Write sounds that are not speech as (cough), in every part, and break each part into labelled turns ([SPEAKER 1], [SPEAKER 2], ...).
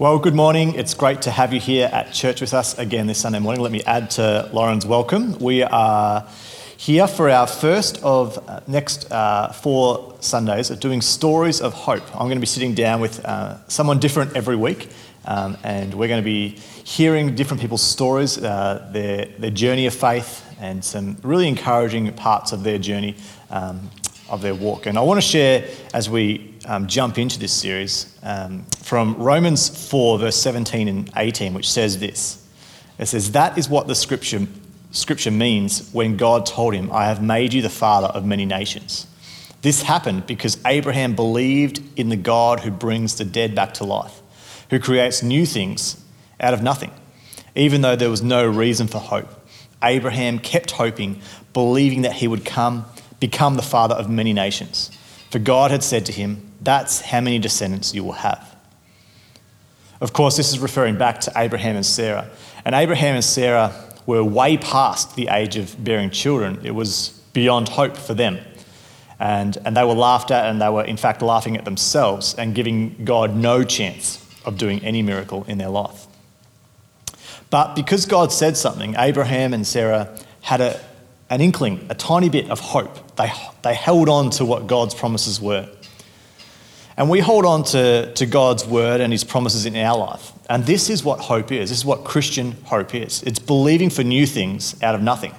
[SPEAKER 1] Well, good morning. It's great to have you here at church with us again this Sunday morning. Let me add to Lauren's welcome. We are here for our first of uh, next uh, four Sundays of doing stories of hope. I'm going to be sitting down with uh, someone different every week, um, and we're going to be hearing different people's stories, uh, their, their journey of faith, and some really encouraging parts of their journey um, of their walk. And I want to share as we um, jump into this series um, from Romans 4, verse 17 and 18, which says this It says, That is what the scripture, scripture means when God told him, I have made you the father of many nations. This happened because Abraham believed in the God who brings the dead back to life, who creates new things out of nothing, even though there was no reason for hope. Abraham kept hoping, believing that he would come become the father of many nations. For God had said to him, That's how many descendants you will have. Of course, this is referring back to Abraham and Sarah. And Abraham and Sarah were way past the age of bearing children, it was beyond hope for them. And, and they were laughed at, and they were, in fact, laughing at themselves and giving God no chance of doing any miracle in their life. But because God said something, Abraham and Sarah had a, an inkling, a tiny bit of hope. They, they held on to what God's promises were. And we hold on to, to God's word and his promises in our life. And this is what hope is. This is what Christian hope is. It's believing for new things out of nothing.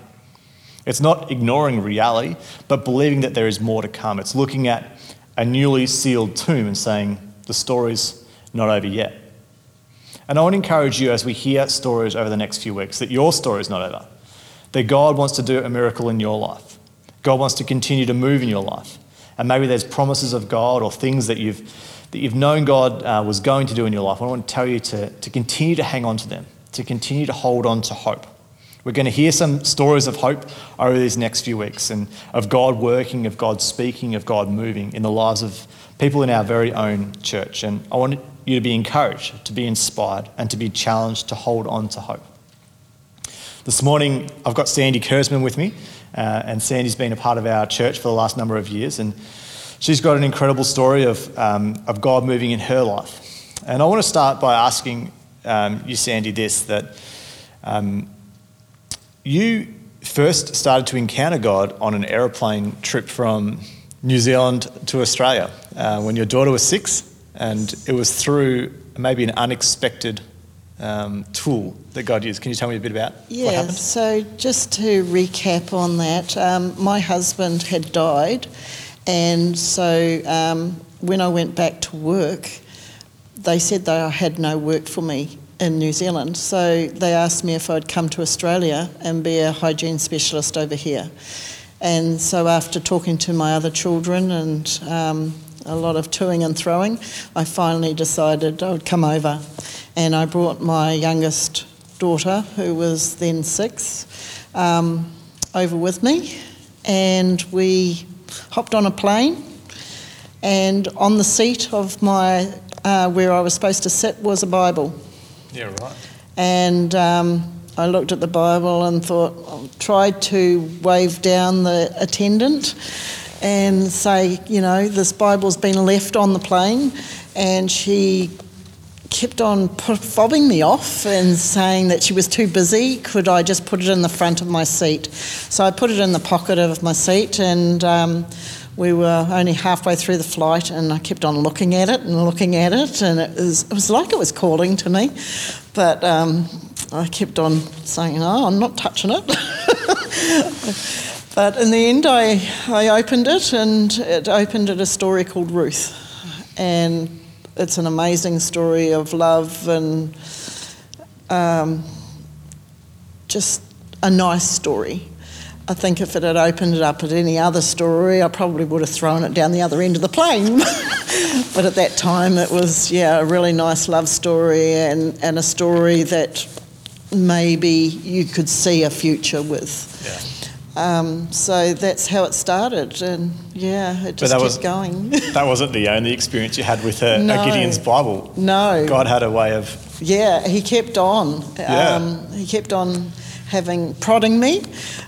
[SPEAKER 1] It's not ignoring reality, but believing that there is more to come. It's looking at a newly sealed tomb and saying, the story's not over yet. And I want to encourage you as we hear stories over the next few weeks that your story is not over that God wants to do a miracle in your life. God wants to continue to move in your life. And maybe there's promises of God or things that you've, that you've known God uh, was going to do in your life. I want to tell you to, to continue to hang on to them, to continue to hold on to hope. We're going to hear some stories of hope over these next few weeks and of God working, of God speaking, of God moving in the lives of people in our very own church. And I want you to be encouraged, to be inspired, and to be challenged to hold on to hope. This morning, I've got Sandy Kurzman with me, uh, and Sandy's been a part of our church for the last number of years, and she's got an incredible story of, um, of God moving in her life. And I want to start by asking um, you, Sandy, this that um, you first started to encounter God on an aeroplane trip from New Zealand to Australia uh, when your daughter was six, and it was through maybe an unexpected um, tool that God used. Can you tell me a bit about
[SPEAKER 2] yeah,
[SPEAKER 1] what happened?
[SPEAKER 2] so just to recap on that, um, my husband had died, and so um, when I went back to work, they said they had no work for me in New Zealand. So they asked me if I'd come to Australia and be a hygiene specialist over here. And so after talking to my other children and um, a lot of toing and throwing, I finally decided I would come over and I brought my youngest daughter, who was then six, um, over with me, and we hopped on a plane. And on the seat of my uh, where I was supposed to sit was a Bible.
[SPEAKER 1] Yeah, right.
[SPEAKER 2] And um, I looked at the Bible and thought, tried to wave down the attendant and say, you know, this Bible's been left on the plane, and she kept on fobbing me off and saying that she was too busy. Could I just put it in the front of my seat? So I put it in the pocket of my seat, and um, we were only halfway through the flight, and I kept on looking at it and looking at it, and it was, it was like it was calling to me, but um, I kept on saying, "No, I'm not touching it." (laughs) but in the end, I, I opened it, and it opened at a story called Ruth, and it's an amazing story of love and um, just a nice story. I think if it had opened it up at any other story, I probably would have thrown it down the other end of the plane. (laughs) but at that time, it was, yeah, a really nice love story and, and a story that maybe you could see a future with.
[SPEAKER 1] Yeah.
[SPEAKER 2] Um, so that's how it started, and yeah, it just kept
[SPEAKER 1] was-
[SPEAKER 2] going. (laughs)
[SPEAKER 1] That wasn't the only experience you had with a,
[SPEAKER 2] No.
[SPEAKER 1] a Gideon's Bible.
[SPEAKER 2] no,
[SPEAKER 1] God had a way of,
[SPEAKER 2] Yeah, he kept on.
[SPEAKER 1] Yeah.
[SPEAKER 2] Um, he kept on having prodding me.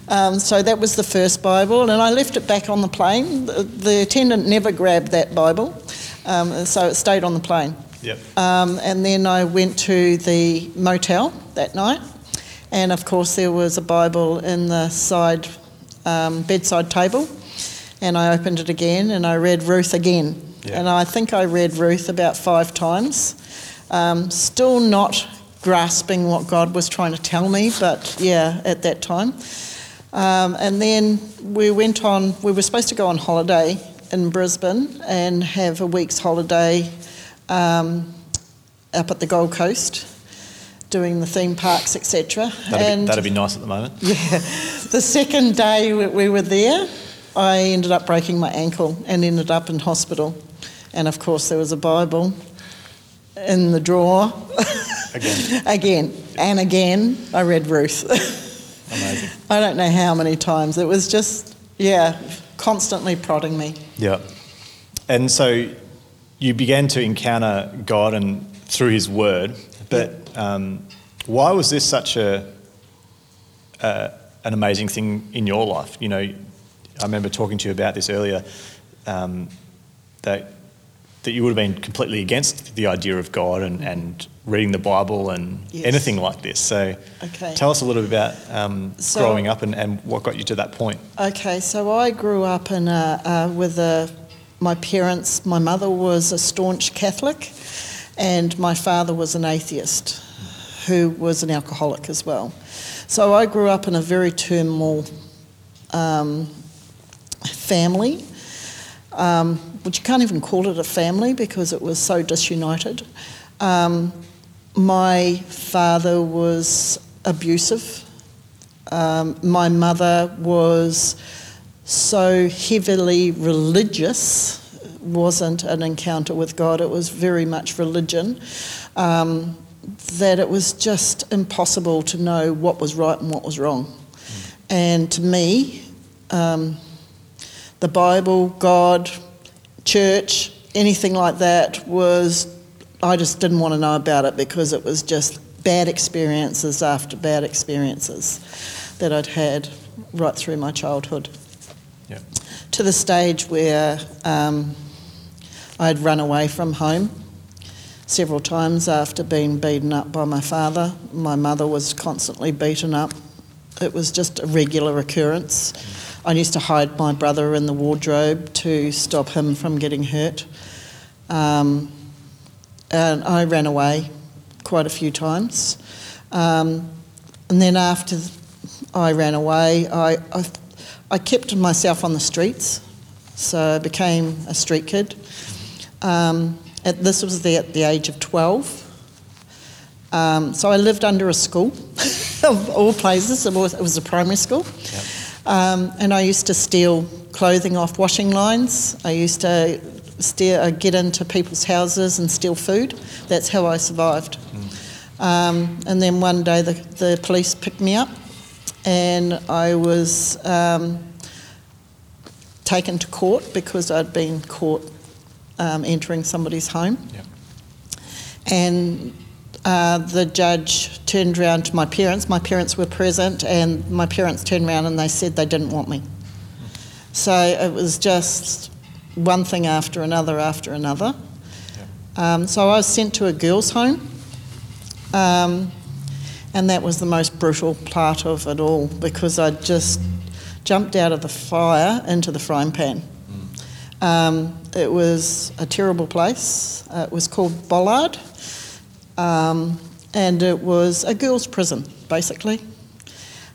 [SPEAKER 2] Um, so that was the first Bible, and I left it back on the plane. The, the attendant never grabbed that Bible, um, so it stayed on the plane.
[SPEAKER 1] Yep.
[SPEAKER 2] Um, and then I went to the motel that night, and of course there was a Bible in the side um, bedside table, and I opened it again and I read Ruth again,
[SPEAKER 1] Yeah.
[SPEAKER 2] and I think I read Ruth about five times. Um, still not grasping what God was trying to tell me, but yeah, at that time. Um, and then we went on, we were supposed to go on holiday in Brisbane and have a week's holiday um, up at the Gold Coast doing the theme parks, etc.
[SPEAKER 1] That'd, be, that'd be nice at the moment. (laughs) Yeah.
[SPEAKER 2] The second day we- we were there, I ended up breaking my ankle and ended up in hospital. And of course, there was a Bible in the drawer.
[SPEAKER 1] Again, (laughs)
[SPEAKER 2] again and again, I read Ruth. (laughs)
[SPEAKER 1] amazing.
[SPEAKER 2] I don't know how many times. It was just, yeah, constantly prodding me.
[SPEAKER 1] Yeah. And so you began to encounter God and through His Word, but um, why was this such a, a an amazing thing in your life? You know, I remember talking to you about this earlier. Um, that that you would have been completely against the idea of God and, and reading the Bible and
[SPEAKER 2] Yes.
[SPEAKER 1] anything like this. So,
[SPEAKER 2] Okay.
[SPEAKER 1] tell us a little bit about um,
[SPEAKER 2] So-
[SPEAKER 1] growing up and, and what got you to that point.
[SPEAKER 2] Okay, so I grew up in a, uh, with a, my parents. My mother was a staunch Catholic, and my father was an atheist, who was an alcoholic as well. So I grew up in a very turmoil um, family, um, which you can't even call it a family because it was so disunited. Um, my father was abusive. Um, my mother was so heavily religious, wasn't an encounter with God, it was very much religion, um, that it was just impossible to know what was right and what was wrong. And to me, um, the Bible, God, church, anything like that was, I just didn't want to know about it because it was just bad experiences after bad experiences that I'd had right through my childhood.
[SPEAKER 1] Yeah.
[SPEAKER 2] To the stage where um, I'd run away from home several times after being beaten up by my father. My mother was constantly beaten up. It was just a regular occurrence. I used to hide my brother in the wardrobe to stop him from getting hurt. Um, and I ran away quite a few times. Um, and then after I ran away, I, I, I kept myself on the streets. So I became a street kid. Um, at, this was the, at the age of 12. Um, so I lived under a school, (laughs) of all places. It was, it was a primary school. Um, and I used to steal clothing off washing lines. I used to steal, uh, get into people's houses and steal food. That's how I survived. Um, and then one day the, the police picked me up and I was um, taken to court because I'd been caught um, entering somebody's home.
[SPEAKER 1] Yep.
[SPEAKER 2] And uh, the judge turned around to my parents. My parents were present, and my parents turned around and they said they didn't want me. So it was just one thing after another after another. Um, so I was sent to a girls' home, um, and that was the most brutal part of it all because I just jumped out of the fire into the frying pan. Um, it was a terrible place. Uh, it was called Bollard, um, and it was a girls' prison, basically.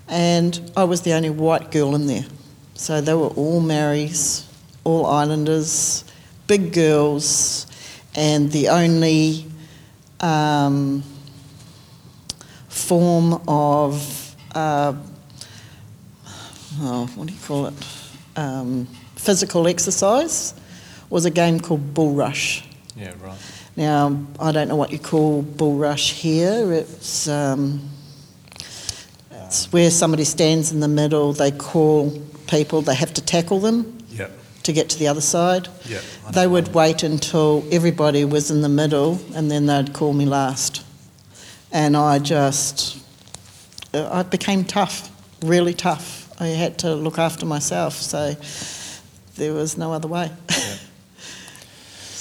[SPEAKER 2] And I was the only white girl in there. So they were all Maoris, all Islanders, big girls, and the only um, form of, uh, oh, what do you call it? Um, physical exercise was a game called Bull Rush.
[SPEAKER 1] Yeah, right.
[SPEAKER 2] Now, I don't know what you call bull rush here. It's, um, it's where somebody stands in the middle, they call people, they have to tackle them
[SPEAKER 1] Yep.
[SPEAKER 2] to get to the other side.
[SPEAKER 1] Yep.
[SPEAKER 2] They would wait until everybody was in the middle and then they'd call me last. And I just, I became tough, really tough. I had to look after myself, so there was no other way.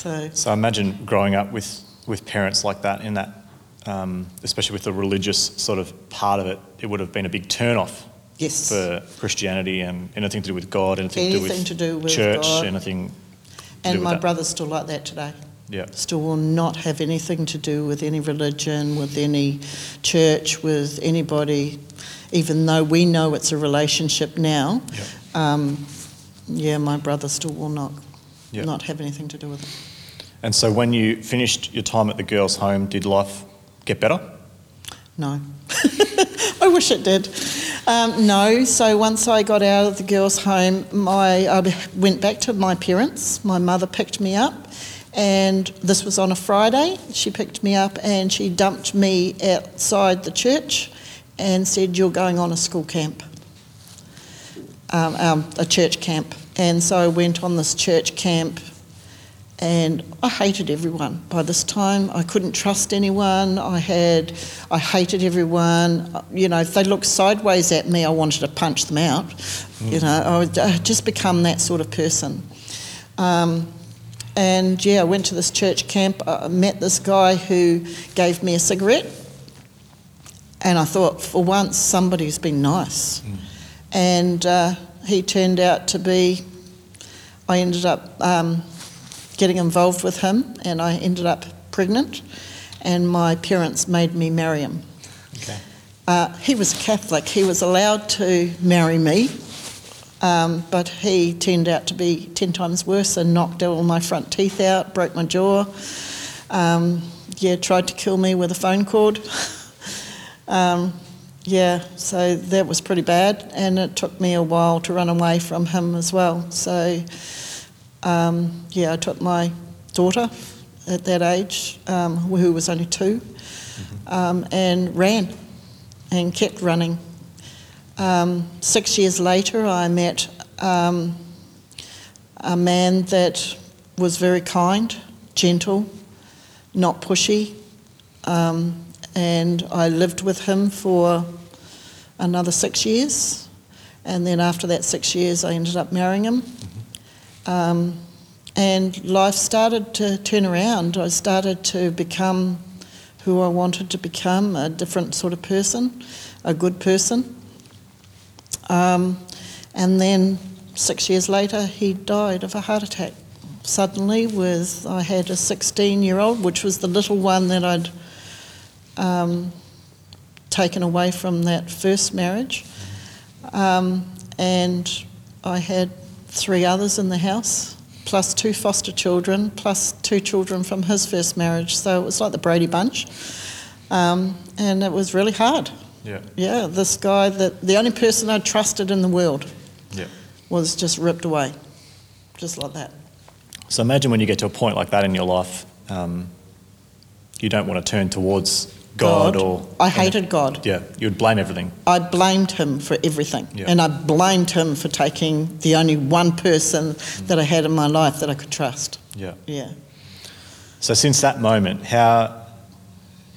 [SPEAKER 2] So,
[SPEAKER 1] So I imagine growing up with with parents like that, in that, um, especially with the religious sort of part of it, it would have been a big turn off
[SPEAKER 2] Yes.
[SPEAKER 1] for Christianity and anything to do with God, anything,
[SPEAKER 2] Anything to do with
[SPEAKER 1] church,
[SPEAKER 2] God.
[SPEAKER 1] anything. To
[SPEAKER 2] and
[SPEAKER 1] do
[SPEAKER 2] my brother's still like that today.
[SPEAKER 1] Yeah.
[SPEAKER 2] Still will not have anything to do with any religion, with any church, with anybody, even though we know it's a relationship now.
[SPEAKER 1] Yeah.
[SPEAKER 2] Um, yeah, my brother still will not
[SPEAKER 1] Yeah.
[SPEAKER 2] not have anything to do with it.
[SPEAKER 1] And so when you finished your time at the girls' home, did life get better?
[SPEAKER 2] No. (laughs) I wish it did. Um, no, so once I got out of the girls' home, my, I went back to my parents. My mother picked me up, and this was on a Friday. She picked me up and she dumped me outside the church and said, You're going on a school camp, um, um, a church camp. And so I went on this church camp and I hated everyone. By this time, I couldn't trust anyone. I had, I hated everyone. You know, if they looked sideways at me, I wanted to punch them out. You know, I would I had just become that sort of person. Um, and yeah, I went to this church camp. I met this guy who gave me a cigarette, and I thought, for once, somebody's been nice. And uh, he turned out to be. I ended up. Um, getting involved with him, and I ended up pregnant, and my parents made me marry him.
[SPEAKER 1] Okay.
[SPEAKER 2] Uh, he was Catholic. He was allowed to marry me, um, but he turned out to be 10 times worse and knocked all my front teeth out, broke my jaw. Um, yeah, tried to kill me with a phone cord. (laughs) um, yeah, so that was pretty bad, and it took me a while to run away from him as well. So, um, yeah, I took my daughter at that age, um, who was only 2 um, and ran and kept running. Um, six years later, I met um, a man that was very kind, gentle, not pushy, um, and I lived with him for another six years. And then after that six years, I ended up marrying him. Um, and life started to turn around. I started to become who I wanted to become a different sort of person, a good person. Um, and then six years later, he died of a heart attack. Suddenly, with I had a 16 year old, which was the little one that I'd um, taken away from that first marriage. Um, and I had three others in the house, plus two foster children, plus two children from his first marriage. So it was like the Brady Bunch. Um, and it was really hard.
[SPEAKER 1] Yeah.
[SPEAKER 2] Yeah, this guy that the only person I trusted in the world
[SPEAKER 1] Yeah.
[SPEAKER 2] was just ripped away, just like that.
[SPEAKER 1] So imagine when you get to a point like that in your life, um, you don't want to turn towards God, or.
[SPEAKER 2] I hated God.
[SPEAKER 1] Yeah, you would blame everything.
[SPEAKER 2] I blamed him for everything.
[SPEAKER 1] Yeah.
[SPEAKER 2] And I blamed him for taking the only one person that I had in my life that I could trust.
[SPEAKER 1] Yeah.
[SPEAKER 2] Yeah.
[SPEAKER 1] So since that moment, how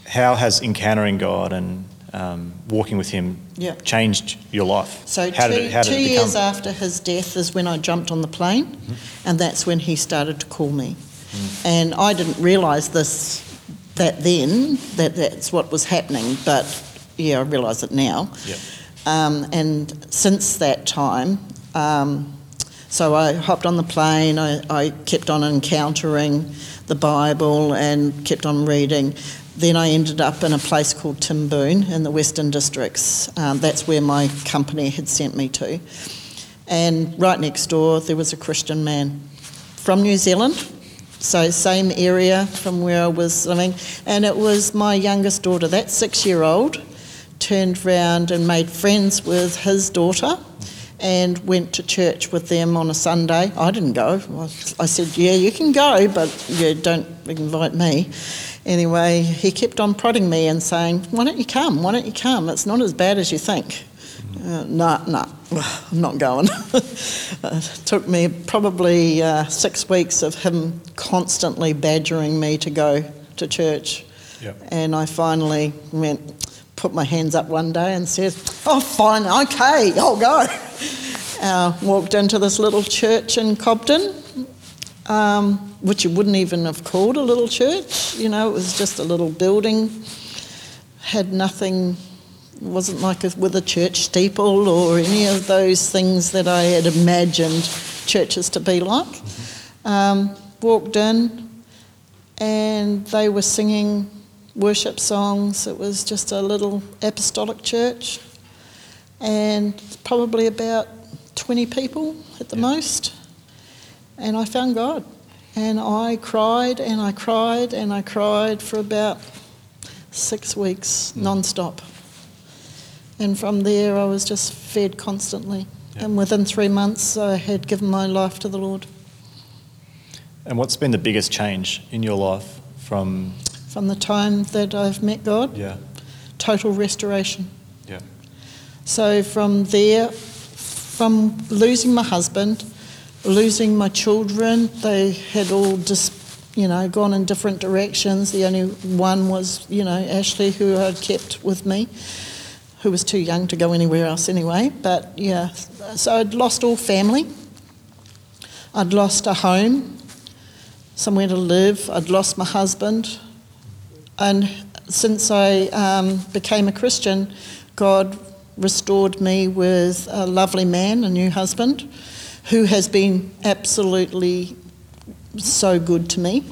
[SPEAKER 1] how has encountering God and um, walking with Him
[SPEAKER 2] Yeah.
[SPEAKER 1] changed your life?
[SPEAKER 2] So
[SPEAKER 1] how
[SPEAKER 2] two,
[SPEAKER 1] it,
[SPEAKER 2] two years after his death is when I jumped on the plane,
[SPEAKER 1] Mm-hmm.
[SPEAKER 2] and that's when he started to call me.
[SPEAKER 1] Mm.
[SPEAKER 2] And I didn't realise this that then that that's what was happening, but yeah, I realise it now.
[SPEAKER 1] Yeah.
[SPEAKER 2] Um, and since that time, um, so I hopped on the plane. I, I kept on encountering the Bible and kept on reading. Then I ended up in a place called Timboon in the Western Districts. Um, that's where my company had sent me to. And right next door, there was a Christian man from New Zealand, so same area from where I was living. And it was my youngest daughter, that six year old, turned round and made friends with his daughter and went to church with them on a Sunday. I didn't go. I said, Yeah, you can go, but yeah, don't invite me. Anyway, he kept on prodding me and saying, Why don't you come? Why don't you come? It's not as bad as you think. Uh, no, no, I'm not going. it (laughs) took me probably uh, six weeks of him constantly badgering me to go to church.
[SPEAKER 1] Yeah.
[SPEAKER 2] And I finally went, put my hands up one day and said, Oh, fine, okay, I'll go. Uh, walked into this little church in Cobden. um, which you wouldn't even have called a little church. You know, it was just a little building, had nothing, wasn't like a, with a church steeple or any of those things that I had imagined churches to be like. Um, walked in, and they were singing worship songs. It was just a little apostolic church, and probably about 20 people at the
[SPEAKER 1] Yeah.
[SPEAKER 2] most. And I found God. And I cried and I cried and I cried for about six weeks non stop. And from there, I was just fed constantly.
[SPEAKER 1] Yeah.
[SPEAKER 2] And within three months, I had given my life to the Lord.
[SPEAKER 1] And what's been the biggest change in your life from?
[SPEAKER 2] From the time that I've met God,
[SPEAKER 1] Yeah.
[SPEAKER 2] total restoration.
[SPEAKER 1] Yeah.
[SPEAKER 2] So from there, from losing my husband, losing my children, they had all just, you know, gone in different directions. The only one was, you know, Ashley, who I'd kept with me, who was too young to go anywhere else anyway. But yeah, so I'd lost all family. I'd lost a home, somewhere to live. I'd lost my husband. And since I um, became a Christian, God restored me with a lovely man, a new husband, who has been absolutely so good to me,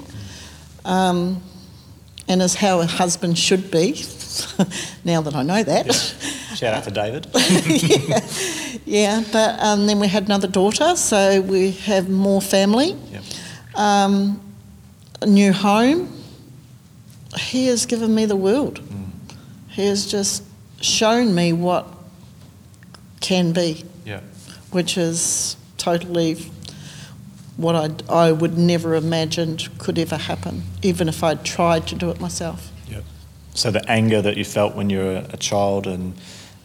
[SPEAKER 2] um, and is how a husband should be. (laughs) now that I know that,
[SPEAKER 1] Shout out to David. (laughs)
[SPEAKER 2] yeah. yeah. But um, then we had another daughter, so we have more family,
[SPEAKER 1] Yep.
[SPEAKER 2] um, a new home. He has given me the world. He has just shown me what can be,
[SPEAKER 1] Yeah.
[SPEAKER 2] which is totally what I, I would never imagined could ever happen, even if I'd tried to do it myself.
[SPEAKER 1] So the anger that you felt when you were a child and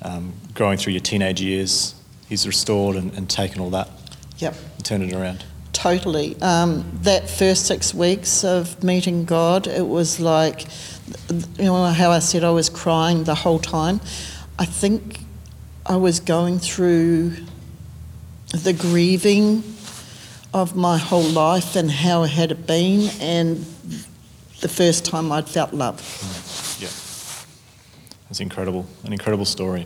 [SPEAKER 1] um, growing through your teenage years, he's restored and, and taken all that
[SPEAKER 2] Yep.
[SPEAKER 1] and turned it around.
[SPEAKER 2] Totally. Um, that first six weeks of meeting God, it was like, you know, how I said I was crying the whole time. I think I was going through the grieving of my whole life and how it had been, and the first time I'd felt love.
[SPEAKER 1] It's incredible, an incredible story.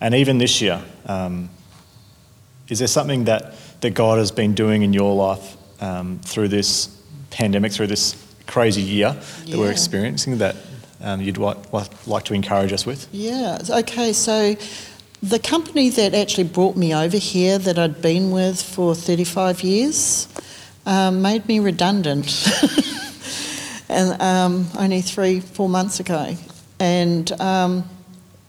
[SPEAKER 1] And even this year, um, is there something that, that God has been doing in your life um, through this pandemic, through this crazy year that we're experiencing that um, you'd like, like to encourage us with?
[SPEAKER 2] Yeah, okay, so the company that actually brought me over here, that I'd been with for 35 years, um, made me redundant. (laughs) and um, only three, four months ago. And um,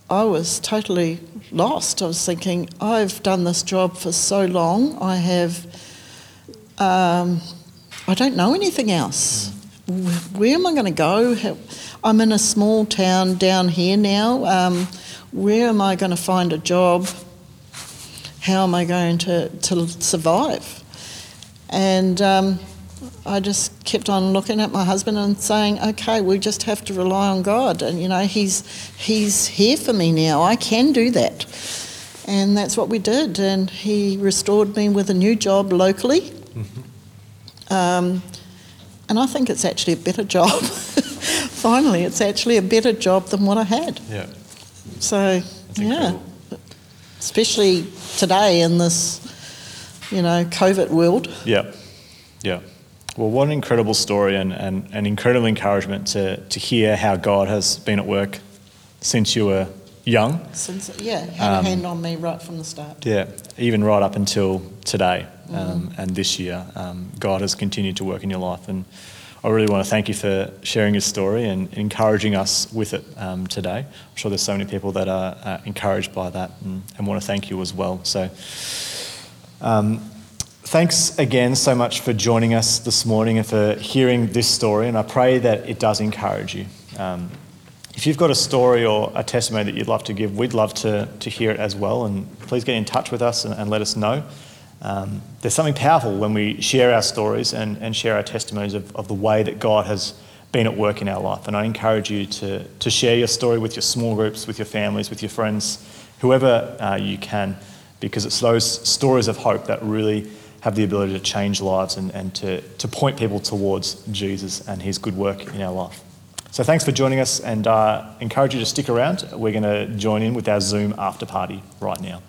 [SPEAKER 2] I was totally lost. I was thinking, I've done this job for so long, I have, um, I don't know anything else. Where am I going to go? How- I'm in a small town down here now. Um, where am I going to find a job? How am I going to, to survive? And um, I just kept on looking at my husband and saying, okay, we just have to rely on God. And, you know, he's, he's here for me now. I can do that. And that's what we did. And he restored me with a new job locally. Um, and I think it's actually a better job. (laughs) Finally, it's actually a better job than what I had.
[SPEAKER 1] Yeah.
[SPEAKER 2] So,
[SPEAKER 1] That's
[SPEAKER 2] yeah,
[SPEAKER 1] incredible.
[SPEAKER 2] especially today in this, you know, COVID world.
[SPEAKER 1] Yeah, yeah. Well, what an incredible story and, and an incredible encouragement to, to hear how God has been at work since you were young.
[SPEAKER 2] Since yeah, had
[SPEAKER 1] Um,
[SPEAKER 2] a hand on me right from the start.
[SPEAKER 1] Yeah, even right up until today um, and this year, um, God has continued to work in your life. And I really want to thank you for sharing your story and encouraging us with it um, today. I'm sure there's so many people that are uh, encouraged by that and, and want to thank you as well. So, um, thanks again so much for joining us this morning and for hearing this story. And I pray that it does encourage you. Um, if you've got a story or a testimony that you'd love to give, we'd love to, to hear it as well. And please get in touch with us and, and let us know. Um, there's something powerful when we share our stories and, and share our testimonies of, of the way that God has been at work in our life. And I encourage you to, to share your story with your small groups, with your families, with your friends, whoever uh, you can, because it's those stories of hope that really have the ability to change lives and, and to, to point people towards Jesus and his good work in our life. So thanks for joining us and uh, encourage you to stick around. We're going to join in with our Zoom after party right now.